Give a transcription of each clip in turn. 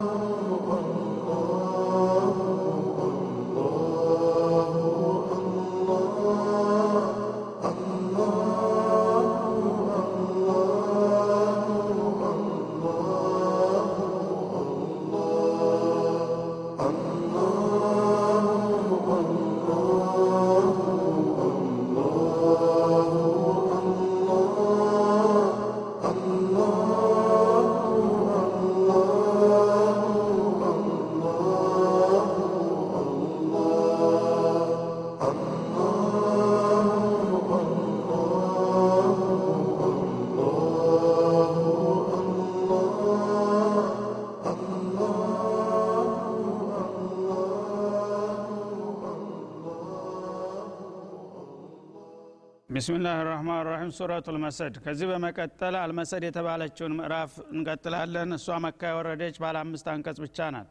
Oh. ቢስሚላህ ራህማን ራሒም ሱረቱ ልመሰድ ከዚህ በመቀጠል አልመሰድ የተባለችውን ምዕራፍ እንቀጥላለን። እሷ መካ የወረደች ባለ አምስት አንቀጽ ብቻ ናት።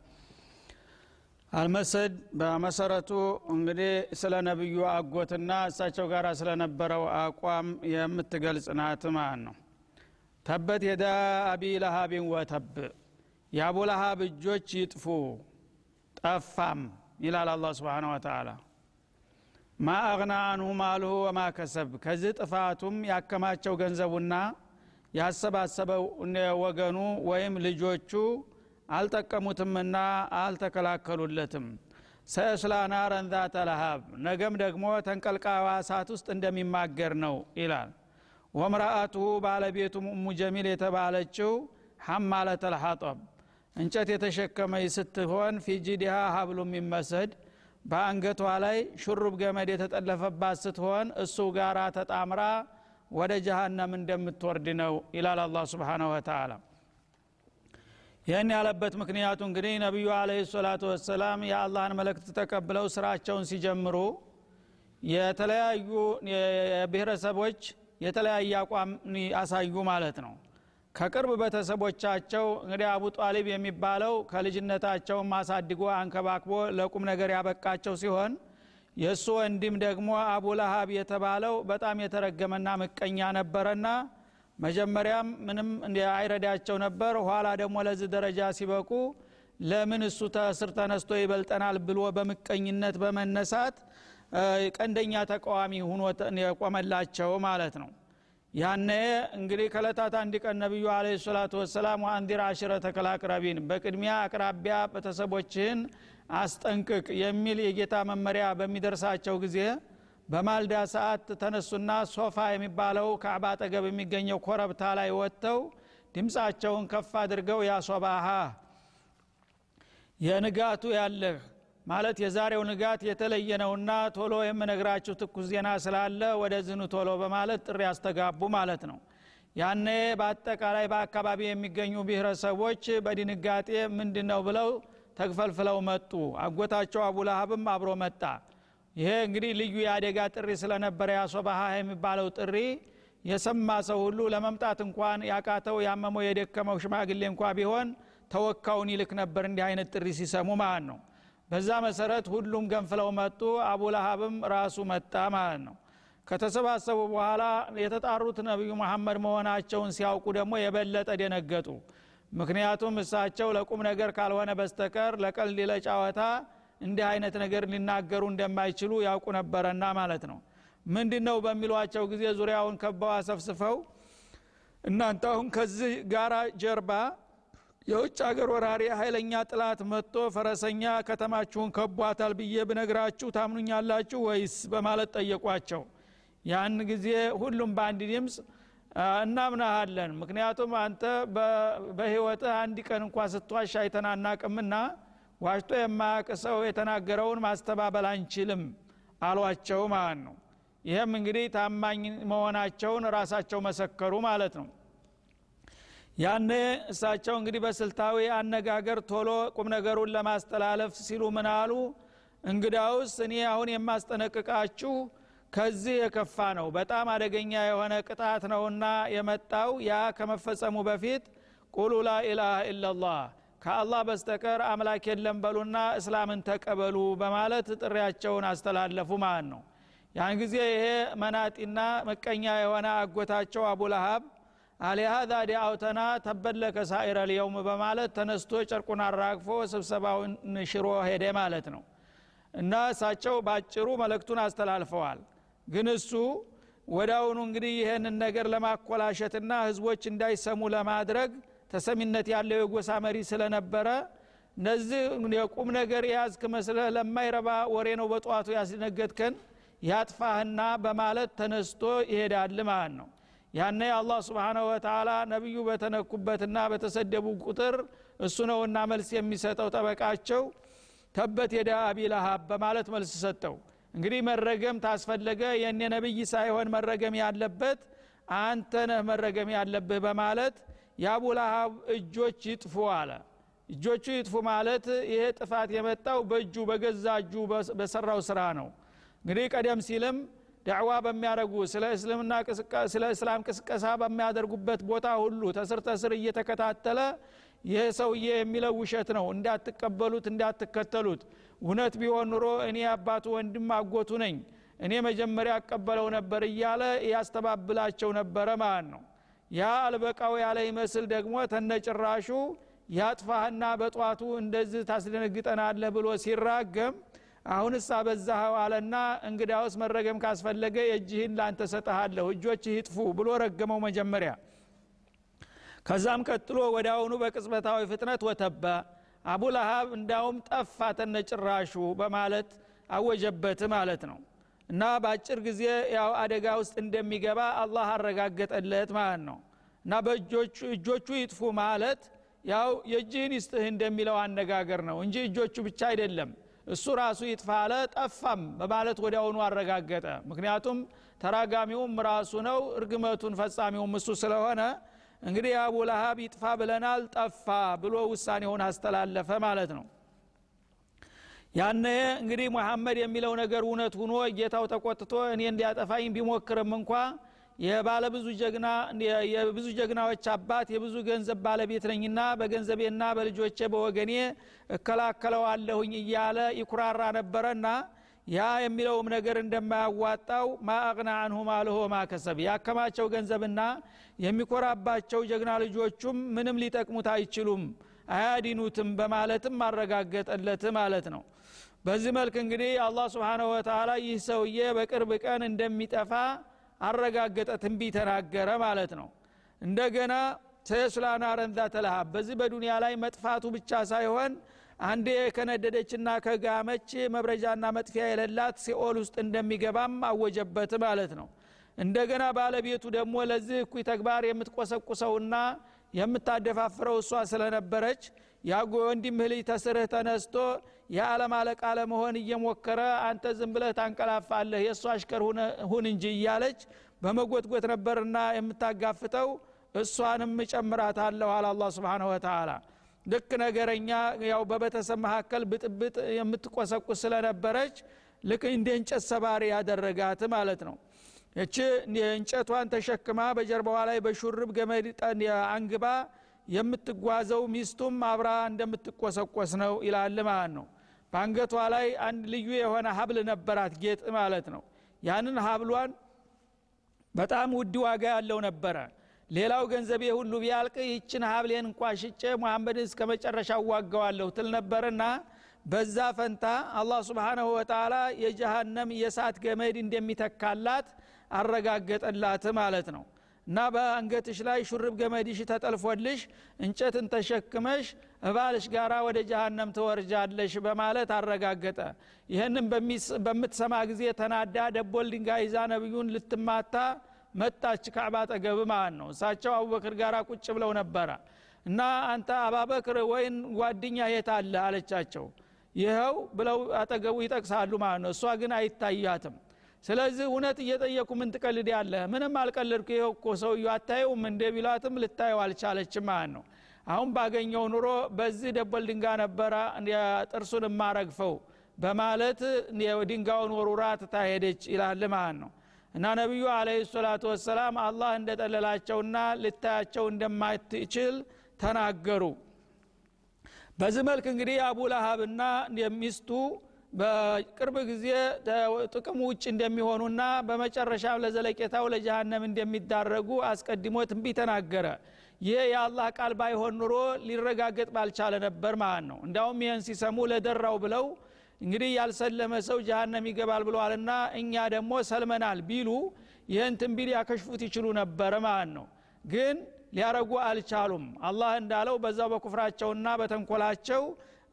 አልመሰድ በመሰረቱ እንግዲህ ስለ ነቢዩ አጎትና እሳቸው ጋር ስለነበረው አቋም የምትገልጽ ናት ማለት ነው። ተበት የዳ አቢ ለሃቢን ወተብ የአቡ ለሃብ እጆች ይጥፉ ጠፋም ይላል አላ ስብን ወተላ ማ አግና አንሁ ማልሁ ወማ ከሰብ ከዚህ ጥፋቱም ያከማቸው ገንዘቡና ያሰባሰበው ወገኑ ወይም ልጆቹ አልጠቀሙትምና አልተከላከሉለትም። ሰእስላ ናረን ዛተ ለሃብ ነገም ደግሞ ተንቀልቃዋ እሳት ውስጥ እንደሚማገር ነው ይላል። ወምራአቱሁ ባለቤቱም እሙ ጀሚል የተባለችው ሐማለት ልሐጠብ እንጨት የተሸከመች ስትሆን ፊጂዲሃ ሀብሉ የሚመሰድ በአንገቷ ላይ ሹሩብ ገመድ የተጠለፈባት ስትሆን እሱ ጋር ተጣምራ ወደ ጀሃነም እንደምትወርድ ነው ይላል አላ ስብሓናሁ ወተላ ይህን ያለበት ምክንያቱ እንግዲህ ነቢዩ አለህ ሰላቱ ወሰላም የአላህን መልእክት ተቀብለው ስራቸውን ሲጀምሩ የተለያዩ ብሔረሰቦች የተለያየ አቋም አሳዩ ማለት ነው ከቅርብ ቤተሰቦቻቸው እንግዲህ አቡ ጣሊብ የሚባለው ከልጅነታቸውም አሳድጎ አንከባክቦ ለቁም ነገር ያበቃቸው ሲሆን የእሱ ወንድም ደግሞ አቡ ለሃብ የተባለው በጣም የተረገመና ምቀኛ ነበረና መጀመሪያም ምንም አይረዳቸው ነበር። ኋላ ደግሞ ለዚህ ደረጃ ሲበቁ ለምን እሱ ተስር ተነስቶ ይበልጠናል ብሎ በምቀኝነት በመነሳት ቀንደኛ ተቃዋሚ ሁኖ የቆመላቸው ማለት ነው ያነ እንግዲህ ከለታት አንድ ቀን ነቢዩ አለ ሰላቱ ወሰላም አንዲር አሽረ ተከላቅረቢን በቅድሚያ አቅራቢያ ቤተሰቦችህን አስጠንቅቅ የሚል የጌታ መመሪያ በሚደርሳቸው ጊዜ በማልዳ ሰዓት ተነሱና ሶፋ የሚባለው ከዕባ አጠገብ የሚገኘው ኮረብታ ላይ ወጥተው ድምፃቸውን ከፍ አድርገው ያሶባሃ የንጋቱ ያለህ ማለት የዛሬው ንጋት የተለየ ነውና ቶሎ የምነግራችሁ ትኩስ ዜና ስላለ ወደ ዝኑ ቶሎ በማለት ጥሪ ያስተጋቡ ማለት ነው። ያኔ በአጠቃላይ በአካባቢ የሚገኙ ብሔረሰቦች በድንጋጤ ምንድ ነው ብለው ተግፈልፍለው መጡ። አጎታቸው አቡላሀብም አብሮ መጣ። ይሄ እንግዲህ ልዩ የአደጋ ጥሪ ስለነበረ ያሶባሃ የሚባለው ጥሪ የሰማ ሰው ሁሉ ለመምጣት እንኳን ያቃተው ያመመው የደከመው ሽማግሌ እንኳ ቢሆን ተወካውን ይልክ ነበር እንዲህ አይነት ጥሪ ሲሰሙ ማለት ነው በዛ መሰረት ሁሉም ገንፍለው መጡ። አቡ ለሀብም ራሱ መጣ ማለት ነው። ከተሰባሰቡ በኋላ የተጣሩት ነቢዩ መሐመድ መሆናቸውን ሲያውቁ ደግሞ የበለጠ ደነገጡ። ምክንያቱም እሳቸው ለቁም ነገር ካልሆነ በስተቀር ለቀልድ ለጫወታ እንዲህ አይነት ነገር ሊናገሩ እንደማይችሉ ያውቁ ነበረና ማለት ነው። ምንድ ነው በሚሏቸው ጊዜ ዙሪያውን ከበው አሰፍስፈው እናንተ አሁን ከዚህ ጋራ ጀርባ የውጭ ሀገር ወራሪ ኃይለኛ ጥላት መጥቶ ፈረሰኛ ከተማችሁን ከቧታል ብዬ ብነግራችሁ ታምኑኛላችሁ ወይስ? በማለት ጠየቋቸው። ያን ጊዜ ሁሉም በአንድ ድምፅ እናምናሃለን። ምክንያቱም አንተ በህይወትህ አንድ ቀን እንኳ ስትዋሽ አይተናናቅምና ዋሽቶ የማያቅ ሰው የተናገረውን ማስተባበል አንችልም አሏቸው ማለት ነው። ይህም እንግዲህ ታማኝ መሆናቸውን ራሳቸው መሰከሩ ማለት ነው ያነ እሳቸው እንግዲህ በስልታዊ አነጋገር ቶሎ ቁም ነገሩን ለማስተላለፍ ሲሉ ምን አሉ? እንግዳውስ እኔ አሁን የማስጠነቅቃችሁ ከዚህ የከፋ ነው። በጣም አደገኛ የሆነ ቅጣት ነውና የመጣው ያ ከመፈጸሙ በፊት ቁሉ ላኢላሃ ኢላላህ ከአላህ በስተቀር አምላክ የለም በሉና እስላምን ተቀበሉ በማለት ጥሪያቸውን አስተላለፉ ማለት ነው። ያን ጊዜ ይሄ መናጢና ምቀኛ የሆነ አጎታቸው አቡለሃብ አሊሃዛ ዲአውተና ተበለከ ሳኢረ ልየውም በማለት ተነስቶ ጨርቁን አራግፎ ስብሰባውን ሽሮ ሄደ ማለት ነው። እና እሳቸው ባጭሩ መልእክቱን አስተላልፈዋል። ግን እሱ ወዳውኑ እንግዲህ ይህንን ነገር ለማኮላሸትና ህዝቦች እንዳይሰሙ ለማድረግ ተሰሚነት ያለው የጎሳ መሪ ስለነበረ እነዚህ የቁም ነገር የያዝክ መስለህ ለማይረባ ወሬ ነው በጠዋቱ ያስነገድከን ያጥፋህና በማለት ተነስቶ ይሄዳል ማለት ነው ያነ አላህ ስብሓናሁ ወተላ ነቢዩ በተነኩበትና በተሰደቡ ቁጥር እሱ ነውና መልስ የሚሰጠው ጠበቃቸው ተበት የዳ አቢ በማለት መልስ ሰጠው። እንግዲህ መረገም ታስፈለገ የእኔ ነቢይ ሳይሆን መረገም ያለበት አንተ ነህ መረገም ያለብህ በማለት የአቡ ለሃብ እጆች ይጥፉ አለ። እጆቹ ይጥፉ ማለት ይሄ ጥፋት የመጣው በእጁ በገዛ እጁ በሰራው ስራ ነው። እንግዲህ ቀደም ሲልም ዳዕዋ በሚያደርጉ ስለ እስልምና ስለ እስላም ቅስቀሳ በሚያደርጉበት ቦታ ሁሉ ተስር ተስር እየተከታተለ ይህ ሰውዬ የሚለው ውሸት ነው። እንዳትቀበሉት እንዳትከተሉት። እውነት ቢሆን ኑሮ እኔ አባቱ ወንድም አጎቱ ነኝ። እኔ መጀመሪያ አቀበለው ነበር እያለ ያስተባብላቸው ነበረ ማለት ነው። ያ አልበቃው ያለ ይመስል ደግሞ ተነጭራሹ ያጥፋህና በጧቱ እንደዚህ ታስደነግጠናለህ ብሎ ሲራገም አሁንስ አበዛኸው አለና እንግዳውስ መረገም ካስፈለገ የእጅህን ላንተ ሰጠሃለሁ እጆችህ ይጥፉ ብሎ ረገመው መጀመሪያ። ከዛም ቀጥሎ አሁኑ በቅጽበታዊ ፍጥነት ወተባ አቡ ለሃብ እንዳውም ጠፋ ተነጭራሹ በማለት አወጀበት ማለት ነው። እና በአጭር ጊዜ ያው አደጋ ውስጥ እንደሚገባ አላህ አረጋገጠለት ማለት ነው። እና በእጆቹ ይጥፉ ማለት ያው የእጅህን ይስጥህ እንደሚለው አነጋገር ነው እንጂ እጆቹ ብቻ አይደለም እሱ ራሱ ይጥፋለ ጠፋም በማለት ወዲያውኑ አረጋገጠ። ምክንያቱም ተራጋሚውም ራሱ ነው እርግመቱን ፈጻሚውም እሱ ስለሆነ እንግዲህ አቡ ለሃብ ይጥፋ ብለናል ጠፋ ብሎ ውሳኔውን አስተላለፈ ማለት ነው። ያነ እንግዲህ ሙሐመድ የሚለው ነገር እውነት ሁኖ ጌታው ተቆጥቶ እኔ እንዲያጠፋኝ ቢሞክርም እንኳ የባለብዙ ጀግና የብዙ ጀግናዎች አባት የብዙ ገንዘብ ባለቤት ነኝና በገንዘቤና በልጆቼ በወገኔ እከላከለዋለሁኝ እያለ ይኩራራ ነበረና ያ የሚለውም ነገር እንደማያዋጣው ማአቅና አንሁ ማልሆ ማከሰብ ያከማቸው ገንዘብና የሚኮራባቸው ጀግና ልጆቹም ምንም ሊጠቅሙት አይችሉም አያዲኑትም በማለትም አረጋገጠለት ማለት ነው። በዚህ መልክ እንግዲህ አላህ ስብሓንሁ ወተላ ይህ ሰውዬ በቅርብ ቀን እንደሚጠፋ አረጋገጠ ትንቢ ተናገረ ማለት ነው። እንደገና ሰየስላና ረንዛ ተለሃብ በዚህ በዱንያ ላይ መጥፋቱ ብቻ ሳይሆን አንዴ ከነደደችና ከጋመች መብረጃና መጥፊያ የሌላት ሲኦል ውስጥ እንደሚገባም አወጀበት ማለት ነው። እንደገና ባለቤቱ ደግሞ ለዚህ እኩይ ተግባር የምትቆሰቁሰውና የምታደፋፍረው እሷ ስለነበረች ያጎ ወንድምህ ልጅ ተስርህ ተነስቶ የዓለም አለቃ ለመሆን እየሞከረ አንተ ዝም ብለህ ታንቀላፋለህ የእሱ አሽከር ሁን እንጂ እያለች በመጎትጎት ነበርና የምታጋፍጠው እሷንም እጨምራታለሁ አለ አላ ስብን ወተላ ልክ ነገረኛ ያው በቤተሰብ መካከል ብጥብጥ የምትቆሰቁስ ስለነበረች ልክ እንደ እንጨት ሰባሪ ያደረጋት ማለት ነው። እቺ እንጨቷን ተሸክማ በጀርባዋ ላይ በሹርብ ገመድ አንግባ የምትጓዘው ሚስቱም አብራ እንደምትቆሰቆስ ነው ይላል ማለት ነው። በአንገቷ ላይ አንድ ልዩ የሆነ ሀብል ነበራት ጌጥ ማለት ነው። ያንን ሀብሏን በጣም ውድ ዋጋ ያለው ነበረ። ሌላው ገንዘቤ ሁሉ ቢያልቅ ይችን ሀብሌን እንኳ ሽጬ ሙሐመድን እስከ መጨረሻ ዋጋዋለሁ ትል ነበርና በዛ ፈንታ አላህ ስብሓናሁ ወተላ የጀሃነም የእሳት ገመድ እንደሚተካላት አረጋገጠላት ማለት ነው እና በአንገትሽ ላይ ሹርብ ገመድሽ ተጠልፎልሽ እንጨትን ተሸክመሽ እባልሽ ጋራ ወደ ጀሃነም ትወርጃለሽ በማለት አረጋገጠ። ይህንም በምትሰማ ጊዜ ተናዳ ደቦል ድንጋይ ይዛ ነቢዩን ልትማታ መጣች ካዕባ ጠገብ ማለት ነው። እሳቸው አቡበክር ጋር ቁጭ ብለው ነበረ። እና አንተ አባበክር ወይን ጓድኛ የት አለ? አለቻቸው። ይኸው ብለው አጠገቡ ይጠቅሳሉ ማለት ነው። እሷ ግን አይታያትም ስለዚህ እውነት እየጠየቁ ምን ትቀልድ ያለ ምንም አልቀልድኩ። ይኸው እኮ ሰውየ አታየውም እንደ ቢሏትም ልታየው አልቻለችም ማለት ነው። አሁን ባገኘው ኑሮ በዚህ ደበል ድንጋ ነበረ ጥርሱን የማረግፈው በማለት ድንጋውን ወሩራ ትታሄደች ይላል ማለት ነው። እና ነቢዩ አለህ ሰላቱ ወሰላም አላህ እንደጠለላቸውና ልታያቸው እንደማትችል ተናገሩ። በዚህ መልክ እንግዲህ አቡ ለሀብና ሚስቱ በቅርብ ጊዜ ጥቅሙ ውጭ እንደሚሆኑና በመጨረሻም ለዘለቄታው ለጀሃነም እንደሚዳረጉ አስቀድሞ ትንቢት ተናገረ። ይህ የአላህ ቃል ባይሆን ኑሮ ሊረጋገጥ ባልቻለ ነበር ማለት ነው። እንዲያውም ይህን ሲሰሙ ለደራው ብለው እንግዲህ ያልሰለመ ሰው ጀሃነም ይገባል ብለዋልና እኛ ደግሞ ሰልመናል ቢሉ ይህን ትንቢት ያከሽፉት ይችሉ ነበር ማለት ነው። ግን ሊያረጉ አልቻሉም። አላህ እንዳለው በዛው በኩፍራቸውና በተንኮላቸው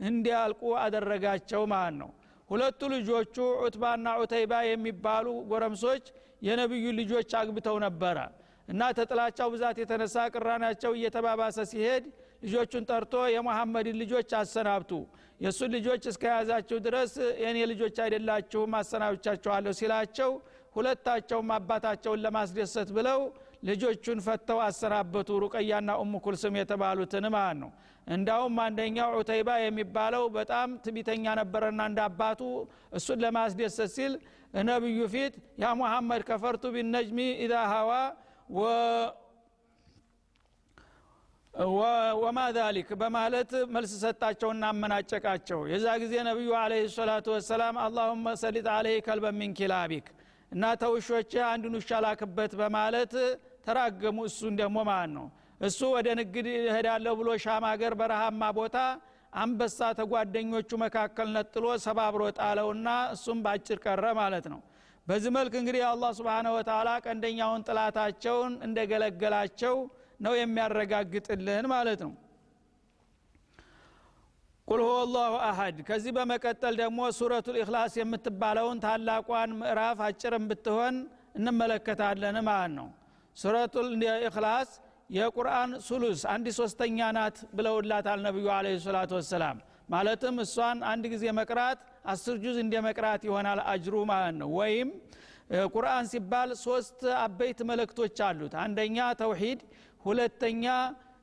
እንዲያልቁ አደረጋቸው ማለት ነው ሁለቱ ልጆቹ ዑትባና ዑተይባ የሚባሉ ጎረምሶች የነቢዩ ልጆች አግብተው ነበረ እና ተጥላቻው ብዛት የተነሳ ቅራናቸው እየተባባሰ ሲሄድ ልጆቹን ጠርቶ የመሐመድን ልጆች አሰናብቱ። የእሱን ልጆች እስከያዛችሁ ድረስ የእኔ ልጆች አይደላችሁም አሰናብቻችኋለሁ ሲላቸው ሁለታቸውም አባታቸውን ለማስደሰት ብለው ልጆቹን ፈተው አሰናበቱ። ሩቀያና ኡሙ ኩልስም የተባሉትን ማለት ነው እንዳውም አንደኛው ዑተይባ የሚባለው በጣም ትቢተኛ ነበረና እንደ እሱን ለማስደሰት ሲል ነቢዩ ፊት ያ ሙሐመድ ከፈርቱ ቢነጅሚ ኢዛ ሀዋ ወማ ዛሊክ በማለት መልስ ሰጣቸውና አመናጨቃቸው። የዛ ጊዜ ነቢዩ አለ ሰላቱ ወሰላም አላሁመ ሰሊጥ አለህ ከልበ ሚን እና ተውሾች አንዱን ውሻ ላክበት በማለት ተራገሙ። እሱን ደግሞ ማለት ነው እሱ ወደ ንግድ እሄዳለሁ ብሎ ሻም ሀገር በረሃማ ቦታ አንበሳ ተጓደኞቹ መካከል ነጥሎ ሰባብሮ ጣለውና እሱም በአጭር ቀረ ማለት ነው። በዚህ መልክ እንግዲህ አላህ ስብሓነ ወተላ ቀንደኛውን ጥላታቸውን እንደገለገላቸው ነው የሚያረጋግጥልን ማለት ነው። ቁል ላሁ አሀድ ከዚህ በመቀጠል ደግሞ ሱረቱ ልእክላስ የምትባለውን ታላቋን ምዕራፍ አጭርም ብትሆን እንመለከታለን ማለት ነው። ሱረቱ ልእክላስ የቁርአን ሱሉስ አንድ ሶስተኛ ናት ብለውላታል ነቢዩ አለ ሰላቱ ወሰላም። ማለትም እሷን አንድ ጊዜ መቅራት አስር ጁዝ እንደ መቅራት ይሆናል አጅሩ ማለት ነው። ወይም ቁርአን ሲባል ሶስት አበይት መልእክቶች አሉት። አንደኛ ተውሂድ ሁለተኛ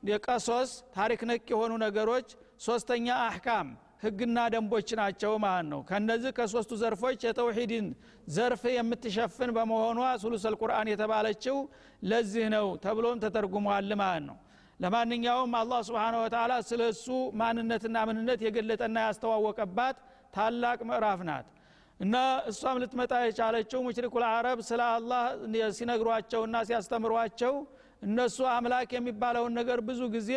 የቀሶስ ታሪክ ነክ የሆኑ ነገሮች ሶስተኛ አሕካም ህግና ደንቦች ናቸው ማለት ነው። ከነዚህ ከሶስቱ ዘርፎች የተውሂድን ዘርፍ የምትሸፍን በመሆኗ ሱሉሰል ቁርአን የተባለችው ለዚህ ነው ተብሎም ተተርጉሟል ማለት ነው። ለማንኛውም አላህ ስብሓን ወተላ ስለ እሱ ማንነትና ምንነት የገለጠና ያስተዋወቀባት ታላቅ ምዕራፍ ናት። እና እሷም ልትመጣ የቻለችው ሙሽሪኩል አረብ ስለ አላህ ሲነግሯቸውና ሲያስተምሯቸው እነሱ አምላክ የሚባለውን ነገር ብዙ ጊዜ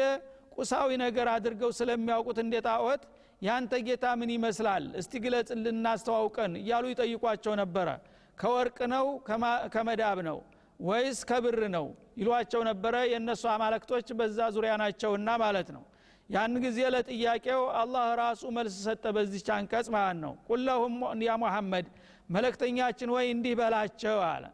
ቁሳዊ ነገር አድርገው ስለሚያውቁት እንደ ጣዖት ያንተ ጌታ ምን ይመስላል? እስቲ ግለጽልን እናስተዋውቀን እያሉ ይጠይቋቸው ነበረ። ከወርቅ ነው? ከመዳብ ነው? ወይስ ከብር ነው? ይሏቸው ነበረ። የእነሱ አማለክቶች በዛ ዙሪያ ናቸውና ማለት ነው። ያን ጊዜ ለጥያቄው አላህ ራሱ መልስ ሰጠ በዚች አንቀጽ ማለት ነው። ቁለሁም ያ ሙሐመድ መለክተኛችን ወይ እንዲህ በላቸው አለ።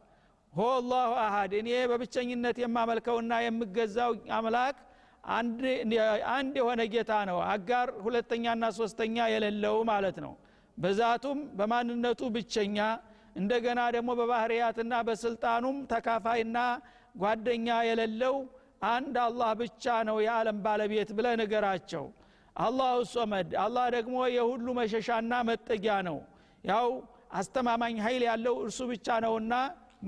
ሆ አላሁ አሃድ እኔ በብቸኝነት የማመልከውና የምገዛው አምላክ አንድ የሆነ ጌታ ነው። አጋር ሁለተኛና ሶስተኛ የሌለው ማለት ነው። በዛቱም በማንነቱ ብቸኛ እንደገና ደግሞ በባህርያትና በስልጣኑም ተካፋይና ጓደኛ የሌለው አንድ አላህ ብቻ ነው የዓለም ባለቤት ብለ ንገራቸው። አላሁ ሶመድ አላህ ደግሞ የሁሉ መሸሻና መጠጊያ ነው። ያው አስተማማኝ ኃይል ያለው እርሱ ብቻ ነውና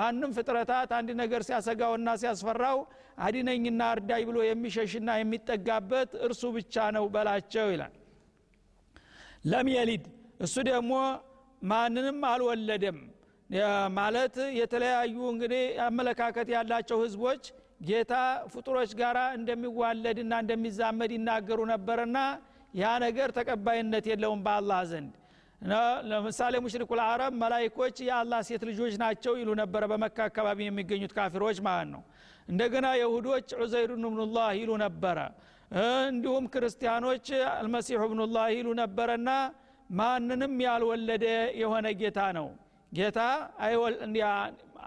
ማንም ፍጥረታት አንድ ነገር ሲያሰጋውና ሲያስፈራው አዲነኝና እርዳይ ብሎ የሚሸሽና የሚጠጋበት እርሱ ብቻ ነው በላቸው ይላል። ለም የሊድ እሱ ደግሞ ማንንም አልወለደም። ማለት የተለያዩ እንግዲህ አመለካከት ያላቸው ህዝቦች ጌታ ፍጡሮች ጋር እንደሚዋለድና እንደሚዛመድ ይናገሩ ነበርና ያ ነገር ተቀባይነት የለውም በአላህ ዘንድ ለምሳሌ ሙሽሪኩል አረብ መላይኮች የአላህ ሴት ልጆች ናቸው ይሉ ነበረ። በመካ አካባቢ የሚገኙት ካፊሮች ማለት ነው። እንደገና የሁዶች ዑዘይሩን ብኑላህ ይሉ ነበረ። እንዲሁም ክርስቲያኖች አልመሲሑ ብኑላህ ይሉ ነበረና ማንንም ያልወለደ የሆነ ጌታ ነው። ጌታ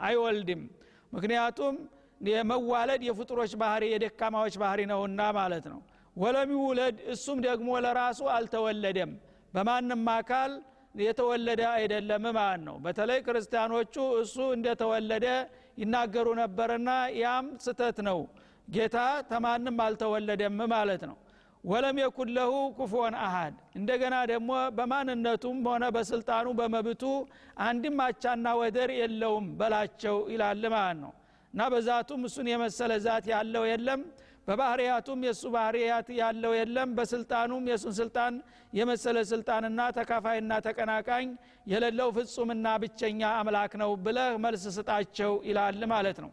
አይወልድም። ምክንያቱም የመዋለድ የፍጡሮች ባህሪ የደካማዎች ባህሪ ነውና ማለት ነው። ወለም ይውለድ እሱም ደግሞ ለራሱ አልተወለደም በማንም አካል የተወለደ አይደለም ማለት ነው። በተለይ ክርስቲያኖቹ እሱ እንደተወለደ ይናገሩ ነበርና ያም ስተት ነው። ጌታ ተማንም አልተወለደም ማለት ነው። ወለም የኩን ለሁ ኩፎን አሃድ። እንደገና ደግሞ በማንነቱም ሆነ በስልጣኑ በመብቱ አንድም አቻና ወደር የለውም በላቸው ይላል ማለት ነው። እና በዛቱም እሱን የመሰለ ዛት ያለው የለም በባህርያቱም የእሱ ባህርያት ያለው የለም። በስልጣኑም የእሱን ስልጣን የመሰለ ስልጣንና ተካፋይና ተቀናቃኝ የሌለው ፍጹምና ብቸኛ አምላክ ነው ብለህ መልስ ስጣቸው ይላል ማለት ነው።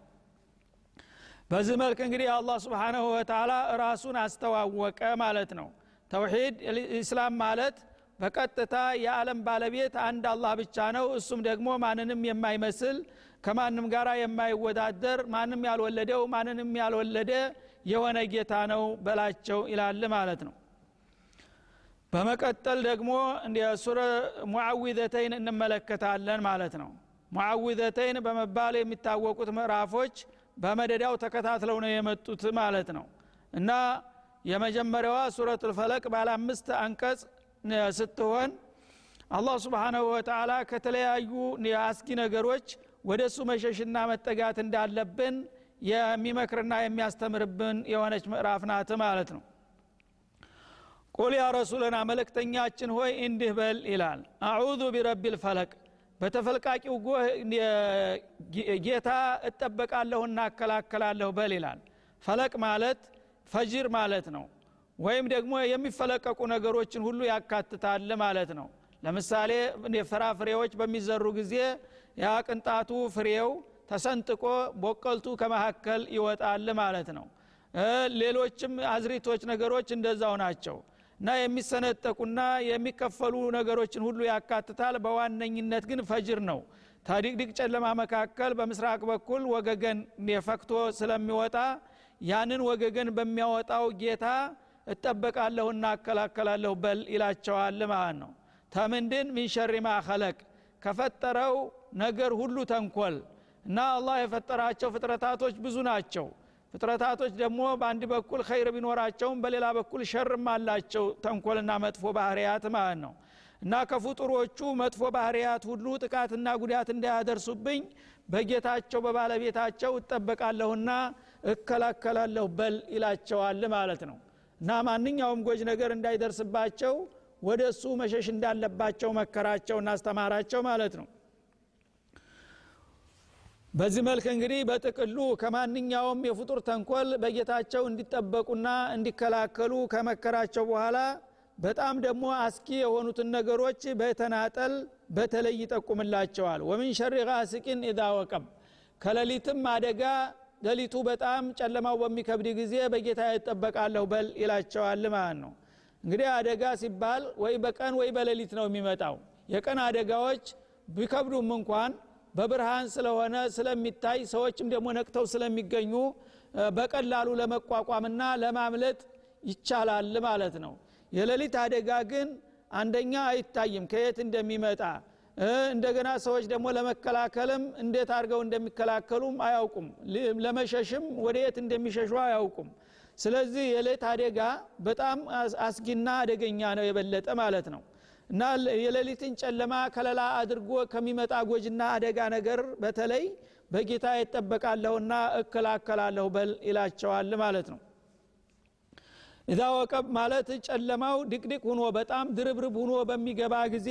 በዚህ መልክ እንግዲህ አላህ ስብሓናሁ ወተላ ራሱን አስተዋወቀ ማለት ነው። ተውሒድ ኢስላም ማለት በቀጥታ የዓለም ባለቤት አንድ አላህ ብቻ ነው። እሱም ደግሞ ማንንም የማይመስል ከማንም ጋር የማይወዳደር ማንም ያልወለደው ማንንም ያልወለደ የሆነ ጌታ ነው በላቸው ይላል ማለት ነው። በመቀጠል ደግሞ ሱረ ሙዓዊዘተይን እንመለከታለን ማለት ነው። ሙዓዊዘተይን በመባል የሚታወቁት ምዕራፎች በመደዳው ተከታትለው ነው የመጡት ማለት ነው። እና የመጀመሪያዋ ሱረቱ ልፈለቅ ባለ አምስት አንቀጽ ስትሆን አላህ ስብሓናሁ ወተላ ከተለያዩ አስጊ ነገሮች ወደ እሱ መሸሽና መጠጋት እንዳለብን የሚመክርና የሚያስተምርብን የሆነች ምዕራፍ ናት ማለት ነው። ቁል ያ ረሱለና መልእክተኛችን ሆይ እንዲህ በል ይላል። አዑዙ ቢረቢ ልፈለቅ በተፈልቃቂው ጌታ እጠበቃለሁና እከላከላለሁ በል ይላል። ፈለቅ ማለት ፈጅር ማለት ነው። ወይም ደግሞ የሚፈለቀቁ ነገሮችን ሁሉ ያካትታል ማለት ነው። ለምሳሌ ፍራፍሬዎች በሚዘሩ ጊዜ ያ ቅንጣቱ ፍሬው ተሰንጥቆ ቦቀልቱ ከመካከል ይወጣል ማለት ነው። ሌሎችም አዝሪቶች ነገሮች እንደዛው ናቸው። እና የሚሰነጠቁና የሚከፈሉ ነገሮችን ሁሉ ያካትታል። በዋነኝነት ግን ፈጅር ነው። ታዲቅዲቅ ጨለማ መካከል በምስራቅ በኩል ወገገን የፈክቶ ስለሚወጣ ያንን ወገገን በሚያወጣው ጌታ እጠበቃለሁና አከላከላለሁ በል ይላቸዋል ማለት ነው። ተምንድን من شر ما خلق ከፈጠረው ነገር ሁሉ ተንኮል እና አላህ የፈጠራቸው ፍጥረታቶች ብዙ ናቸው። ፍጥረታቶች ደግሞ በአንድ በኩል خير ቢኖራቸውም በሌላ በኩል شر ም አላቸው። ተንኮልና መጥፎ ባህርያት ማለት ነው። እና ከፍጡሮቹ መጥፎ ባህርያት ሁሉ ጥቃትና ጉዳት እንዳያደርሱብኝ በጌታቸው በባለቤታቸው እጠበቃለሁና እከላከላለሁ በል ይላቸዋል ማለት ነው። እና ማንኛውም ጎጅ ነገር እንዳይደርስባቸው ወደ እሱ መሸሽ እንዳለባቸው መከራቸውና አስተማራቸው ማለት ነው በዚህ መልክ እንግዲህ በጥቅሉ ከማንኛውም የፍጡር ተንኮል በጌታቸው እንዲጠበቁና እንዲከላከሉ ከመከራቸው በኋላ በጣም ደግሞ አስኪ የሆኑትን ነገሮች በተናጠል በተለይ ይጠቁምላቸዋል። ወሚን ሸሪ ጋስቂን ኢዛ ወቀብ ከሌሊትም አደጋ ሌሊቱ በጣም ጨለማው በሚከብድ ጊዜ በጌታ ይጠበቃለሁ በል ይላቸዋል ማለት ነው። እንግዲህ አደጋ ሲባል ወይ በቀን ወይ በሌሊት ነው የሚመጣው። የቀን አደጋዎች ቢከብዱም እንኳን በብርሃን ስለሆነ ስለሚታይ ሰዎችም ደግሞ ነቅተው ስለሚገኙ በቀላሉ ለመቋቋምና ለማምለጥ ይቻላል ማለት ነው። የሌሊት አደጋ ግን አንደኛ አይታይም ከየት እንደሚመጣ። እንደገና ሰዎች ደግሞ ለመከላከልም እንዴት አድርገው እንደሚከላከሉም አያውቁም። ለመሸሽም ወደ የት እንደሚሸሹ አያውቁም። ስለዚህ የሌት አደጋ በጣም አስጊና አደገኛ ነው የበለጠ ማለት ነው እና የሌሊትን ጨለማ ከለላ አድርጎ ከሚመጣ ጎጅና አደጋ ነገር በተለይ በጌታ ይጠበቃለሁና እከላከላለሁ በል ይላቸዋል ማለት ነው። ኢዛ ወቀብ ማለት ጨለማው ድቅድቅ ሁኖ በጣም ድርብርብ ሁኖ በሚገባ ጊዜ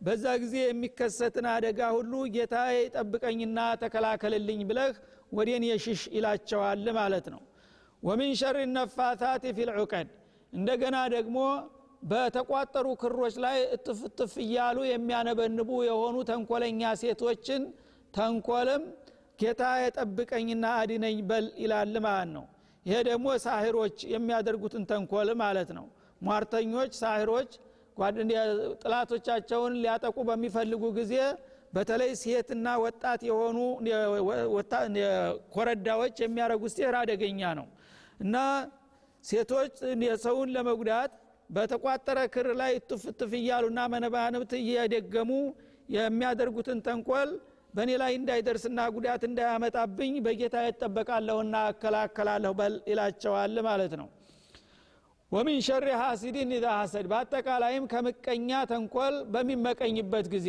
በዛ ጊዜ የሚከሰትን አደጋ ሁሉ ጌታ ጠብቀኝና ተከላከልልኝ ብለህ ወደኔ ሽሽ ይላቸዋል ማለት ነው። ومن شر النفاثات في العقد እንደገና ደግሞ በተቋጠሩ ክሮች ላይ እጥፍጥፍ እያሉ የሚያነበንቡ የሆኑ ተንኮለኛ ሴቶችን ተንኮልም ጌታዬ ጠብቀኝና አድነኝ በል ይላል ማለት ነው። ይሄ ደግሞ ሳሂሮች የሚያደርጉትን ተንኮል ማለት ነው። ሟርተኞች ሳሂሮች ጥላቶቻቸውን ሊያጠቁ በሚፈልጉ ጊዜ በተለይ ሴትና ወጣት የሆኑ ኮረዳዎች የሚያደረጉት ሴር አደገኛ ነው። እና ሴቶች የሰውን ለመጉዳት በተቋጠረ ክር ላይ እጥፍጥፍ እያሉና መነባንብት እየደገሙ የሚያደርጉትን ተንኮል በእኔ ላይ እንዳይደርስና ጉዳት እንዳያመጣብኝ በጌታ ይጠበቃለሁና እከላከላለሁ በል ይላቸዋል ማለት ነው። ወሚን ሸሪ ሐሲድን ኢዛ ሐሰድ። በአጠቃላይም ከምቀኛ ተንኮል በሚመቀኝበት ጊዜ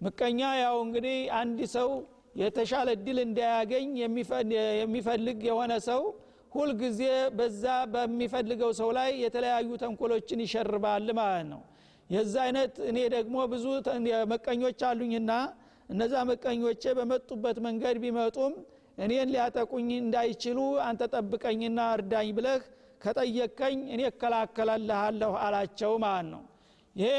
ምቀኛ ያው እንግዲህ አንድ ሰው የተሻለ እድል እንዳያገኝ የሚፈልግ የሆነ ሰው ሁልጊዜ በዛ በሚፈልገው ሰው ላይ የተለያዩ ተንኮሎችን ይሸርባል ማለት ነው። የዛ አይነት እኔ ደግሞ ብዙ መቀኞች አሉኝና እነዛ መቀኞቼ በመጡበት መንገድ ቢመጡም እኔን ሊያጠቁኝ እንዳይችሉ አንተ ጠብቀኝና እርዳኝ ብለህ ከጠየቀኝ እኔ እከላከላልሃለሁ አላቸው ማለት ነው። ይሄ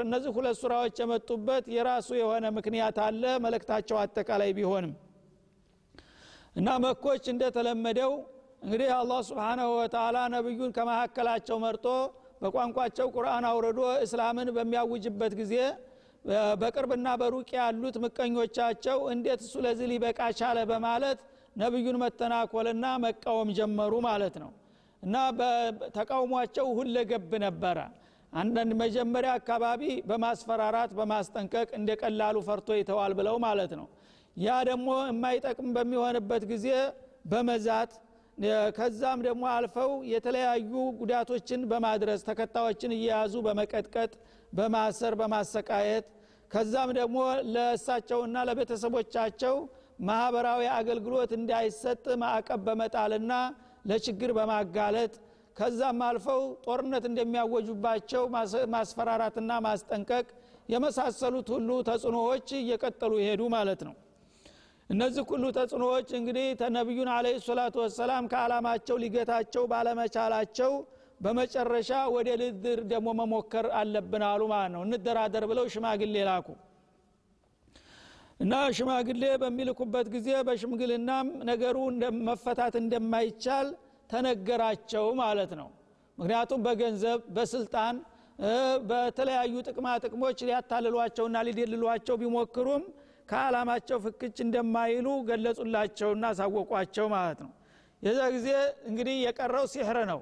እነዚህ ሁለት ሱራዎች የመጡበት የራሱ የሆነ ምክንያት አለ። መልእክታቸው አጠቃላይ ቢሆንም እና መኮች እንደተለመደው እንግዲህ አላህ ስብሓናሁ ወተላ ነቢዩን ከመካከላቸው መርጦ በቋንቋቸው ቁርአን አውርዶ እስላምን በሚያውጅበት ጊዜ በቅርብና በሩቅ ያሉት ምቀኞቻቸው እንዴት እሱ ለዚህ ሊበቃ ቻለ በማለት ነቢዩን መተናኮልና መቃወም ጀመሩ ማለት ነው። እና ተቃውሟቸው ሁለገብ ነበረ። አንዳንድ መጀመሪያ አካባቢ በማስፈራራት በማስጠንቀቅ እንደ ቀላሉ ፈርቶ ይተዋል ብለው ማለት ነው ያ ደግሞ የማይጠቅም በሚሆንበት ጊዜ በመዛት ከዛም ደግሞ አልፈው የተለያዩ ጉዳቶችን በማድረስ ተከታዮችን እየያዙ በመቀጥቀጥ በማሰር በማሰቃየት ከዛም ደግሞ ለእሳቸውና ለቤተሰቦቻቸው ማህበራዊ አገልግሎት እንዳይሰጥ ማዕቀብ በመጣልና ለችግር በማጋለጥ ከዛም አልፈው ጦርነት እንደሚያወጁባቸው ማስፈራራትና ማስጠንቀቅ የመሳሰሉት ሁሉ ተጽዕኖዎች እየቀጠሉ ይሄዱ ማለት ነው እነዚህ ሁሉ ተጽዕኖዎች እንግዲህ ተነቢዩን አለ ሰላቱ ወሰላም ከዓላማቸው ሊገታቸው ባለመቻላቸው በመጨረሻ ወደ ልድር ደግሞ መሞከር አለብን አሉ ማለት ነው። እንደራደር ብለው ሽማግሌ ላኩ። እና ሽማግሌ በሚልኩበት ጊዜ በሽምግልናም ነገሩ መፈታት እንደማይቻል ተነገራቸው ማለት ነው። ምክንያቱም በገንዘብ በስልጣን በተለያዩ ጥቅማ ጥቅሞች ሊያታልሏቸውና ሊደልሏቸው ቢሞክሩም ከዓላማቸው ፍክች እንደማይሉ ገለጹላቸውና አሳወቋቸው ማለት ነው። የዛ ጊዜ እንግዲህ የቀረው ሲሕር ነው።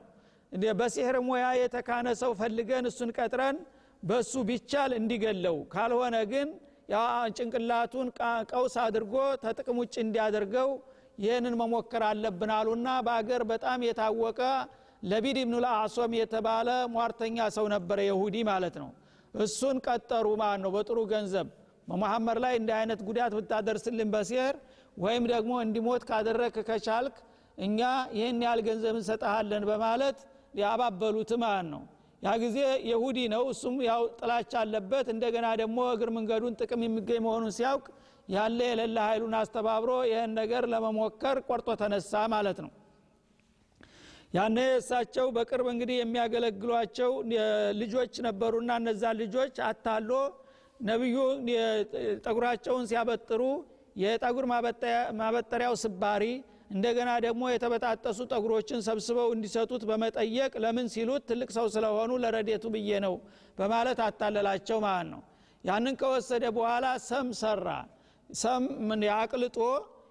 በሲሕር ሙያ የተካነ ሰው ፈልገን እሱን ቀጥረን በሱ ቢቻል እንዲገለው ካልሆነ ግን ጭንቅላቱን ቀውስ አድርጎ ተጥቅም ውጭ እንዲያደርገው ይህንን መሞከር አለብን አሉና በአገር በጣም የታወቀ ለቢድ ብኑ ለአሶም የተባለ ሟርተኛ ሰው ነበረ የሁዲ ማለት ነው። እሱን ቀጠሩ ማለት ነው በጥሩ ገንዘብ በመሐመድ ላይ እንዲህ አይነት ጉዳት ብታደርስልን በሴር ወይም ደግሞ እንዲሞት ካደረክ ከቻልክ እኛ ይህን ያህል ገንዘብ እንሰጠሃለን በማለት ያባበሉት ማለት ነው? ያ ጊዜ የሁዲ ነው። እሱም ያው ጥላቻ አለበት። እንደገና ደግሞ እግር መንገዱን ጥቅም የሚገኝ መሆኑን ሲያውቅ ያለ የሌለ ኃይሉን አስተባብሮ ይህን ነገር ለመሞከር ቆርጦ ተነሳ ማለት ነው። ያነ እሳቸው በቅርብ እንግዲህ የሚያገለግሏቸው ልጆች ነበሩና እነዛ ልጆች አታሎ ነቢዩ ጠጉራቸውን ሲያበጥሩ የጠጉር ማበጠሪያው ስባሪ እንደገና ደግሞ የተበጣጠሱ ጠጉሮችን ሰብስበው እንዲሰጡት በመጠየቅ ለምን ሲሉት ትልቅ ሰው ስለሆኑ ለረዴቱ ብዬ ነው በማለት አታለላቸው ማለት ነው። ያንን ከወሰደ በኋላ ሰም ሰራ። ሰም አቅልጦ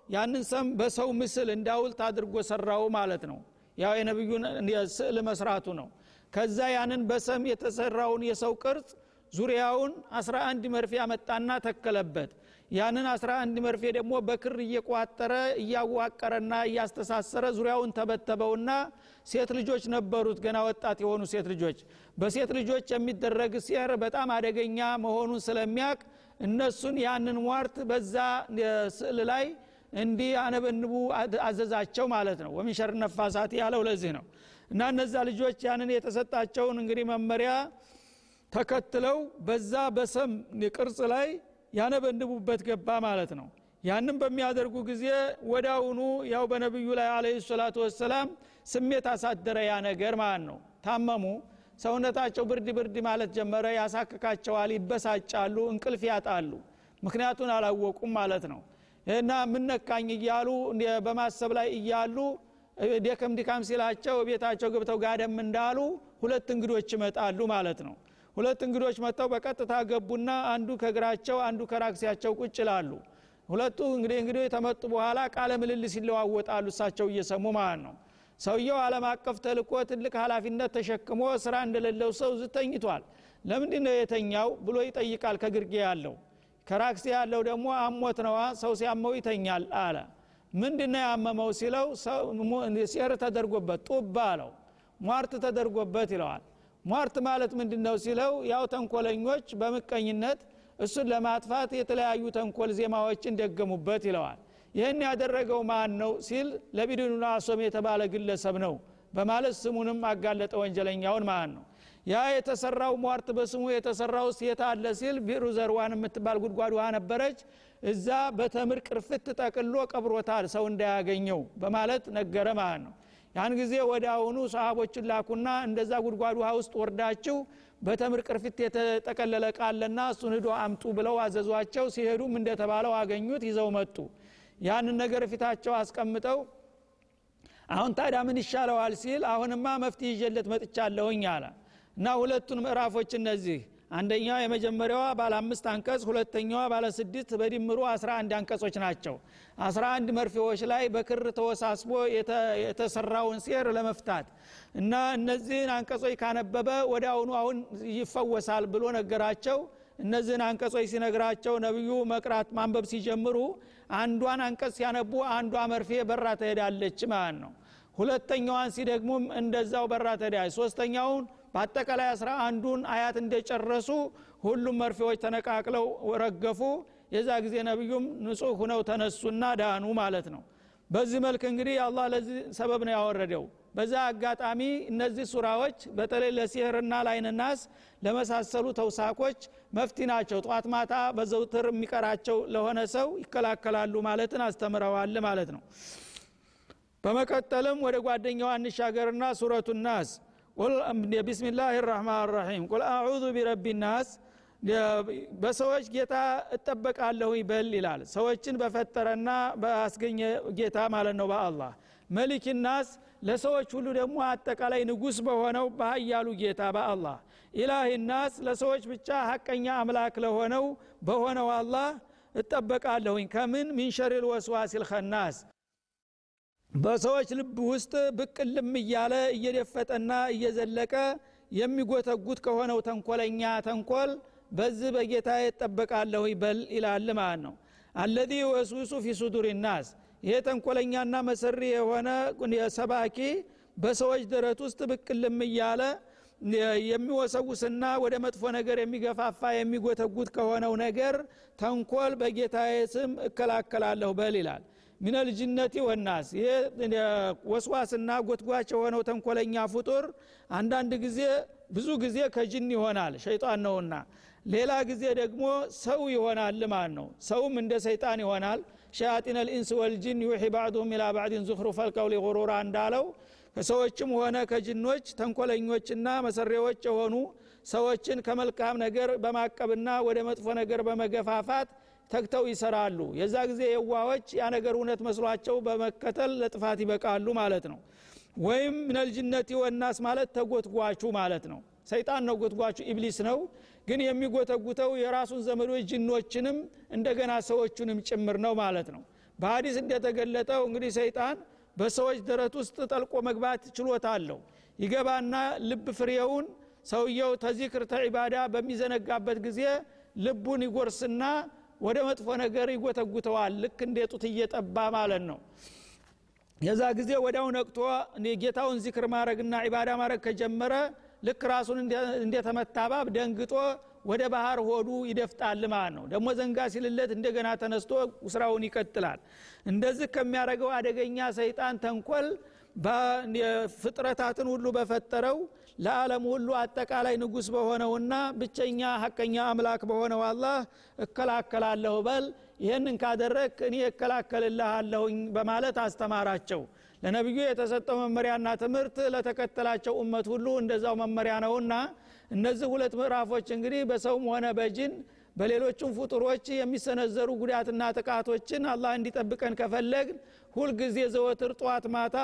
ያንን ሰም በሰው ምስል እንዳውልት አድርጎ ሰራው ማለት ነው። ያው የነቢዩን ስዕል መስራቱ ነው። ከዛ ያንን በሰም የተሰራውን የሰው ቅርጽ ዙሪያውን 11 መርፌ አመጣና ተከለበት። ያንን 11 መርፌ ደግሞ በክር እየቋጠረ እያዋቀረና እያስተሳሰረ ዙሪያውን ተበተበውና ሴት ልጆች ነበሩት። ገና ወጣት የሆኑ ሴት ልጆች። በሴት ልጆች የሚደረግ ሲር በጣም አደገኛ መሆኑን ስለሚያቅ እነሱን ያንን ሟርት በዛ ስዕል ላይ እንዲህ አነበንቡ አዘዛቸው ማለት ነው። ወሚንሸር ነፋሳት ያለው ለዚህ ነው። እና እነዛ ልጆች ያንን የተሰጣቸውን እንግዲህ መመሪያ ተከትለው በዛ በሰም ቅርጽ ላይ ያነበንቡበት ገባ ማለት ነው። ያንም በሚያደርጉ ጊዜ ወዳውኑ ያው በነቢዩ ላይ አለ ሰላቱ ወሰላም ስሜት አሳደረ ያ ነገር ማለት ነው። ታመሙ። ሰውነታቸው ብርድ ብርድ ማለት ጀመረ። ያሳክካቸዋል ይበሳጫሉ እንቅልፍ ያጣሉ። ምክንያቱን አላወቁም ማለት ነው። እና ምነካኝ እያሉ በማሰብ ላይ እያሉ ደከም ድካም ሲላቸው ቤታቸው ገብተው ጋደም እንዳሉ ሁለት እንግዶች ይመጣሉ ማለት ነው ሁለት እንግዶች መጥተው በቀጥታ ገቡና አንዱ ከግራቸው አንዱ ከራክሲያቸው ቁጭ ላሉ ሁለቱ እንግዲህ እንግዲህ ተመጡ በኋላ ቃለ ምልልስ ይለዋወጣሉ። እሳቸው እየሰሙ ማለት ነው። ሰውየው አለም አቀፍ ተልኮ ትልቅ ኃላፊነት ተሸክሞ ስራ እንደሌለው ሰው ዝተኝቷል ለምንድ ነው የተኛው ብሎ ይጠይቃል ከግርጌ ያለው። ከራክሲ ያለው ደግሞ አሞት ነዋ ሰው ሲያመው ይተኛል አለ። ምንድነው ያመመው ሲለው ሴር ተደርጎበት ጡባ አለው። ሟርት ተደርጎበት ይለዋል ሟርት ማለት ምንድን ነው ሲለው ያው ተንኮለኞች በምቀኝነት እሱን ለማጥፋት የተለያዩ ተንኮል ዜማዎችን ደገሙበት ይለዋል። ይህን ያደረገው ማን ነው ሲል ለቢድኑና አሶም የተባለ ግለሰብ ነው በማለት ስሙንም አጋለጠ ወንጀለኛውን ማለት ነው። ያ የተሰራው ሟርት በስሙ የተሰራው የት አለ ሲል ቢሩ ዘርዋን የምትባል ጉድጓድ ውሃ ነበረች። እዛ በተምር ቅርፍት ጠቅሎ ቀብሮታል ሰው እንዳያገኘው በማለት ነገረ ማለት ነው ያን ጊዜ ወደ አሁኑ ሰሃቦችን ላኩና እንደዛ ጉድጓድ ውሃ ውስጥ ወርዳችሁ በተምር ቅርፊት የተጠቀለለ ቃለና እሱን ሂዶ አምጡ ብለው አዘዟቸው። ሲሄዱም እንደተባለው አገኙት ይዘው መጡ። ያንን ነገር ፊታቸው አስቀምጠው አሁን ታዲያ ምን ይሻለዋል ሲል አሁንማ መፍትሄ ይዤለት መጥቻለሁኝ አለ። እና ሁለቱን ምዕራፎች እነዚህ አንደኛው የመጀመሪያዋ ባለ አምስት አንቀጽ ሁለተኛዋ ባለ ስድስት በድምሩ 11 አንቀጾች ናቸው። 11 መርፌዎች ላይ በክር ተወሳስቦ የተሰራውን ሴር ለመፍታት እና እነዚህን አንቀጾች ካነበበ ወደ አሁኑ አሁን ይፈወሳል ብሎ ነገራቸው። እነዚህን አንቀጾች ሲነግራቸው ነቢዩ መቅራት ማንበብ ሲጀምሩ አንዷን አንቀጽ ሲያነቡ አንዷ መርፌ በራ ትሄዳለች ማለት ነው። ሁለተኛዋን ሲደግሙም እንደዛው በራ ትሄዳለች። ሶስተኛውን በአጠቃላይ አስራ አንዱን አያት እንደጨረሱ ሁሉም መርፌዎች ተነቃቅለው ረገፉ። የዛ ጊዜ ነቢዩም ንጹህ ሁነው ተነሱና ዳኑ ማለት ነው። በዚህ መልክ እንግዲህ አላህ ለዚህ ሰበብ ነው ያወረደው። በዛ አጋጣሚ እነዚህ ሱራዎች በተለይ ለሲህርና ላይንናስ ለመሳሰሉ ተውሳኮች መፍቲ ናቸው። ጠዋት ማታ በዘውትር የሚቀራቸው ለሆነ ሰው ይከላከላሉ ማለትን አስተምረዋል ማለት ነው። በመቀጠልም ወደ ጓደኛዋ እንሻገርና ሱረቱ ናስ ቢስሚላህ ራህማን ራሒም ቁል አዑዙ ቢረቢ ናስ በሰዎች ጌታ እጠበቃለሁ ይበል ይላል። ሰዎችን በፈጠረና በአስገኘ ጌታ ማለት ነው በአላህ። መሊክ ናስ ለሰዎች ሁሉ ደግሞ አጠቃላይ ንጉስ በሆነው በሀያሉ ጌታ በአላህ። ኢላህ ናስ ለሰዎች ብቻ ሀቀኛ አምላክ ለሆነው በሆነው አላህ እጠበቃለሁኝ። ከምን? ሚን ሸሪል ወስዋሲል ኸናስ በሰዎች ልብ ውስጥ ብቅልም እያለ እየደፈጠና እየዘለቀ የሚጎተጉት ከሆነው ተንኮለኛ ተንኮል በዚህ በጌታ እጠበቃለሁ ይበል ይላል ማለት ነው። አለዚ ወስዊሱ ፊ ሱዱር ናስ። ይሄ ተንኮለኛና መሰሪ የሆነ ሰባኪ በሰዎች ደረት ውስጥ ብቅልም እያለ የሚወሰውስና ወደ መጥፎ ነገር የሚገፋፋ የሚጎተጉት ከሆነው ነገር ተንኮል በጌታዬ ስም እከላከላለሁ በል ይላል ሚነል ጅነቲ ወናስ። ይሄ ወስዋስና ጎትጓች የሆነው ተንኮለኛ ፍጡር አንዳንድ ጊዜ ብዙ ጊዜ ከጅን ይሆናል ሸይጣን ነውና። ሌላ ጊዜ ደግሞ ሰው ይሆናል ማለት ነው። ሰውም እንደ ሰይጣን ይሆናል። ሸያጢን ልኢንስ ወልጅን ዩሒ ባዕዱሁም ኢላ ባዕድን ዙኽሩ ፈልቀውሊ ጉሩራ እንዳለው ከሰዎችም ሆነ ከጅኖች ተንኮለኞችና መሰሬዎች የሆኑ ሰዎችን ከመልካም ነገር በማቀብና ወደ መጥፎ ነገር በመገፋፋት ተግተው ይሰራሉ። የዛ ጊዜ የዋዎች ያ ነገር እውነት መስሏቸው በመከተል ለጥፋት ይበቃሉ ማለት ነው። ወይም ምነልጅነት ወናስ ማለት ተጎትጓቹ ማለት ነው። ሰይጣን ነው ጎትጓቹ ኢብሊስ ነው። ግን የሚጎተጉተው የራሱን ዘመዶች ጅኖችንም እንደገና ሰዎቹንም ጭምር ነው ማለት ነው። በሀዲስ እንደተገለጠው እንግዲህ ሰይጣን በሰዎች ደረት ውስጥ ጠልቆ መግባት ችሎታ አለው። ይገባና ልብ ፍሬውን ሰውየው ተዚክር ተዒባዳ በሚዘነጋበት ጊዜ ልቡን ይጎርስና ወደ መጥፎ ነገር ይጎተጉተዋል። ልክ እንደ ጡት እየጠባ ማለት ነው። የዛ ጊዜ ወዲያው ነቅቶ ጌታውን ዚክር ማድረግና ዒባዳ ማድረግ ከጀመረ ልክ ራሱን እንደተመታባብ ደንግጦ ወደ ባህር ሆዱ ይደፍጣል ማለት ነው። ደግሞ ዘንጋ ሲልለት እንደገና ተነስቶ ስራውን ይቀጥላል። እንደዚህ ከሚያደረገው አደገኛ ሰይጣን ተንኮል ፍጥረታትን ሁሉ በፈጠረው ለዓለም ሁሉ አጠቃላይ ንጉስ በሆነውና ብቸኛ ሀቀኛ አምላክ በሆነው አላህ እከላከላለሁ በል። ይህንን ካደረግ እኔ እከላከልልሃለሁኝ በማለት አስተማራቸው። ለነቢዩ የተሰጠው መመሪያና ትምህርት ለተከተላቸው እመት ሁሉ እንደዛው መመሪያ ነውና እነዚህ ሁለት ምዕራፎች እንግዲህ በሰውም ሆነ በጅን በሌሎችም ፍጡሮች የሚሰነዘሩ ጉዳትና ጥቃቶችን አላህ እንዲጠብቀን ከፈለግን ሁልጊዜ ዘወትር ጠዋት ማታ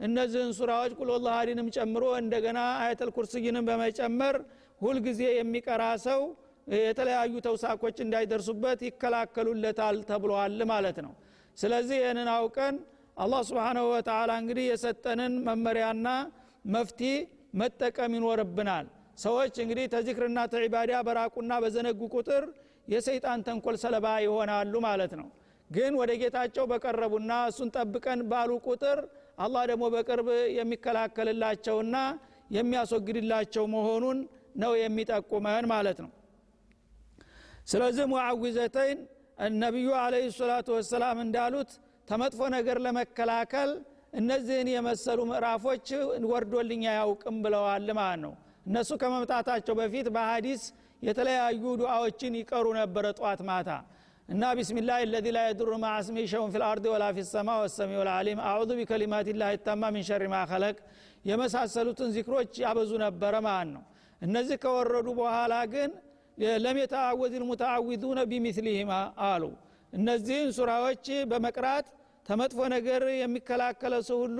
እነዚህን ሱራዎች ቁሎላሃዲንም ጨምሮ እንደገና አየተል ኩርስይንም በመጨመር ሁልጊዜ የሚቀራ ሰው የተለያዩ ተውሳኮች እንዳይደርሱበት ይከላከሉለታል ተብሏል ማለት ነው። ስለዚህ ይህንን አውቀን አላህ ስብሓናሁ ወተላ እንግዲህ የሰጠንን መመሪያና መፍቲ መጠቀም ይኖርብናል። ሰዎች እንግዲህ ተዚክርና ተዒባዳ በራቁና በዘነጉ ቁጥር የሰይጣን ተንኮል ሰለባ ይሆናሉ ማለት ነው። ግን ወደ ጌታቸው በቀረቡና እሱን ጠብቀን ባሉ ቁጥር አላህ ደግሞ በቅርብ የሚከላከልላቸውና የሚያስወግድላቸው መሆኑን ነው የሚጠቁመን ማለት ነው። ስለዚህ ሙዓዊዘተይን ነቢዩ አለህ ሰላቱ ወሰላም እንዳሉት ተመጥፎ ነገር ለመከላከል እነዚህን የመሰሉ ምዕራፎች ወርዶልኝ አያውቅም ብለዋል ማለት ነው። እነሱ ከመምጣታቸው በፊት በሀዲስ የተለያዩ ዱዓዎችን ይቀሩ ነበረ ጠዋት ማታ እና بسم الله الذي لا يضر مع اسمه شيء في الأرض ولا في السماء وهو السميع العليم أعوذ بكلمات الله التامات من شر ما خلق የመሳሰሉትን ዚክሮች ያበዙ ነበረ ማለት ነው። እነዚህ ከወረዱ በኋላ ግን لم يتعوذ المتعوذون بمثلهما አሉ። እነዚህን ሱራዎች በመቅራት ከመጥፎ ነገር የሚከላከለ ሰው ሁሉ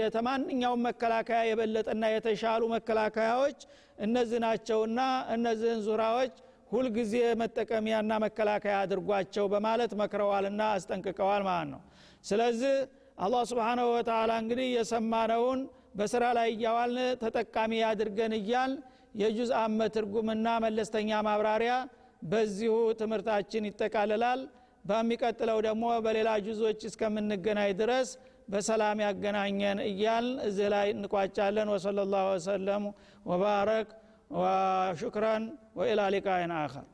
የተማንኛውም መከላከያ የበለጠና የተሻሉ መከላከያዎች እነዚህ ናቸውና እነዚህን ሱራዎች ሁልጊዜ መጠቀሚያና መከላከያ አድርጓቸው በማለት መክረዋልና አስጠንቅቀዋል ማለት ነው። ስለዚህ አላህ ስብሓናሁ ወተላ እንግዲህ የሰማነውን በስራ ላይ እያዋልን ተጠቃሚ ያድርገን እያል የጁዝ አመ ትርጉምና መለስተኛ ማብራሪያ በዚሁ ትምህርታችን ይጠቃልላል። በሚቀጥለው ደግሞ በሌላ ጁዞች እስከምንገናኝ ድረስ በሰላም ያገናኘን እያል እዚህ ላይ እንቋጫለን። ወሰለ ላሁ ወሰለም ወባረክ وشكرا وإلى لقاء آخر.